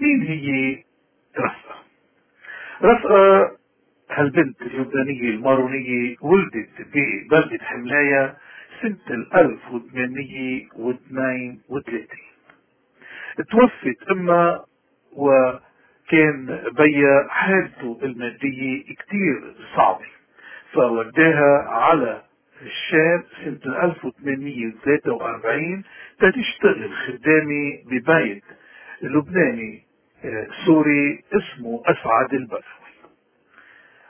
مين هي رفقة؟ رفقة هالبنت اللبنانية المارونية ولدت ببلدة حملاية سنة ال 1832 توفت أمها وكان بيا حالته المادية كتير صعبة فوداها على الشام سنة 1843 تشتغل خدامة ببيت لبناني. سوري اسمه أسعد البدوي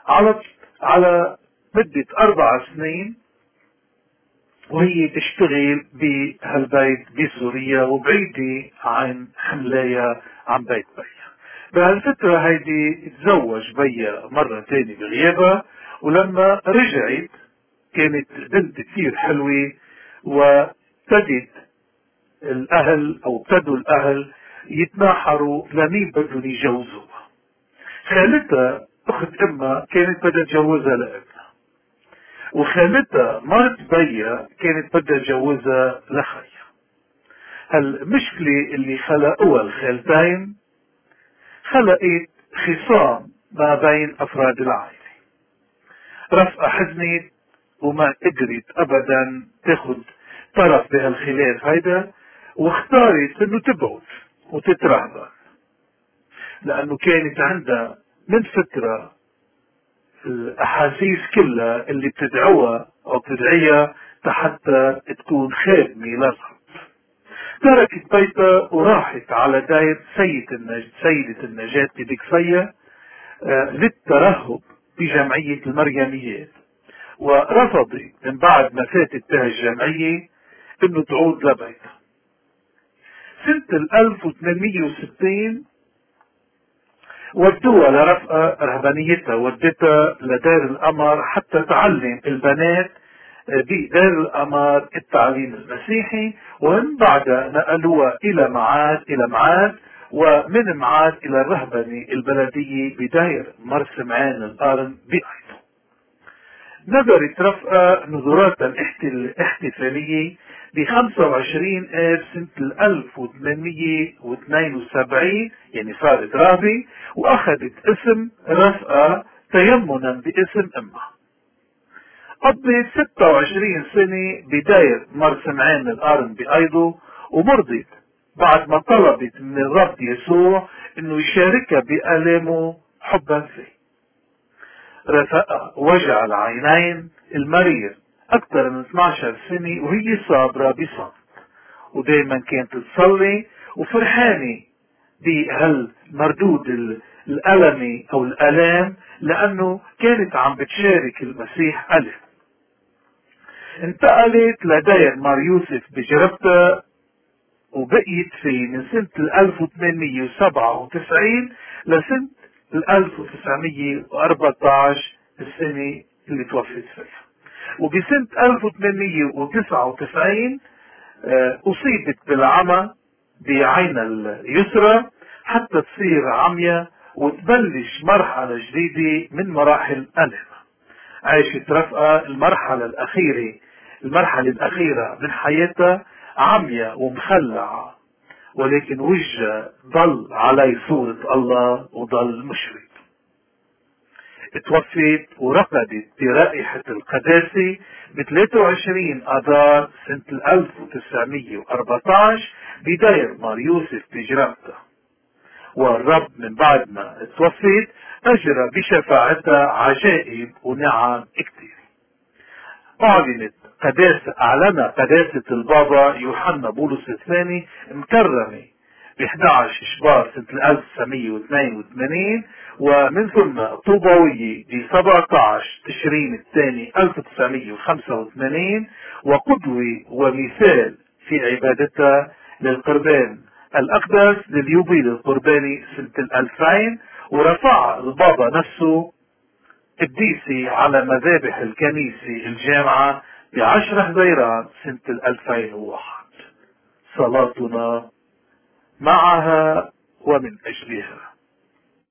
على على مدة أربع سنين وهي تشتغل بهالبيت بسوريا وبعيدة عن حملايا عن بيت بيا. بهالفترة هيدي تزوج بيا مرة تاني بغيابها ولما رجعت كانت بنت كثير حلوة وابتدت الأهل أو ابتدوا الأهل يتناحروا لمين بدهم يجوزوها خالتها أخت أمها كانت بدها تجوزها لأبنها. وخالتها مرت بيا كانت بدها تجوزها لخيها هالمشكلة اللي خلقوها الخالتين خلقت خصام ما بين أفراد العائلة. رفقة حزنت وما قدرت ابدا تاخد طرف بهالخلاف هيدا واختارت إنه تبعد. وتترهبن لأنه كانت عندها من فترة الأحاسيس كلها اللي بتدعوها أو بتدعيها حتى تكون خادمة للرب تركت بيتها وراحت على داير سيد النج... سيدة النجاة بكفية آه للترهب بجمعية المريميات ورفضت من بعد ما فاتت بها الجمعية إنه تعود لبيتها. سنة ال 1860 ودوها لرفقة رهبانيتها ودتها لدار القمر حتى تعلم البنات بدار القمر التعليم المسيحي ومن بعدها نقلوها إلى معاد إلى معاد ومن معاد إلى الرهبنة البلدية بداير مرسمعان القارن بأيضا نذرت رفقة نذورات الاحتفالية ب 25 آب سنة 1872 يعني صارت رابي وأخذت اسم رفقة تيمنا باسم أمها. قضت 26 سنة بداية مرسمعين القرن بأيضه ومرضت بعد ما طلبت من الرب يسوع إنه يشاركها بألامه حبا فيه. رفقها وجع العينين المريض. أكثر من 12 سنة وهي صابرة بصمت. ودايما كانت تصلي وفرحانة بهالمردود الألمي أو الآلام لأنه كانت عم بتشارك المسيح ألم انتقلت لداير مار يوسف بجربتها وبقيت فيه من سنة 1897 لسنة 1914 السنة اللي توفيت فيها. وبسنة 1899 آه، أصيبت بالعمى بعين اليسرى حتى تصير عمية وتبلش مرحلة جديدة من مراحل ألمها عاشت رفقة المرحلة الأخيرة المرحلة الأخيرة من حياتها عمية ومخلعة ولكن وجه ضل علي صورة الله وضل مشرق. توفيت ورقدت برائحة القداسة ب 23 آذار سنة 1914 بداير مار يوسف بجرامته. والرب من بعد ما توفيت اجرى بشفاعتها عجائب ونعم كتير أعلنت قداسة أعلن قداسة البابا يوحنا بولس الثاني مكرمة ب 11 شباط سنة 1982 ومن ثم طوبوية ب 17 تشرين الثاني 1985 وقدوة ومثال في عبادتها للقربان. الأقدس لليوبيل القرباني سنة 2000 ورفع البابا نفسه قديسي على مذابح الكنيسة الجامعة بعشر حزيران سنة 2001 صلاتنا معها ومن أجلها.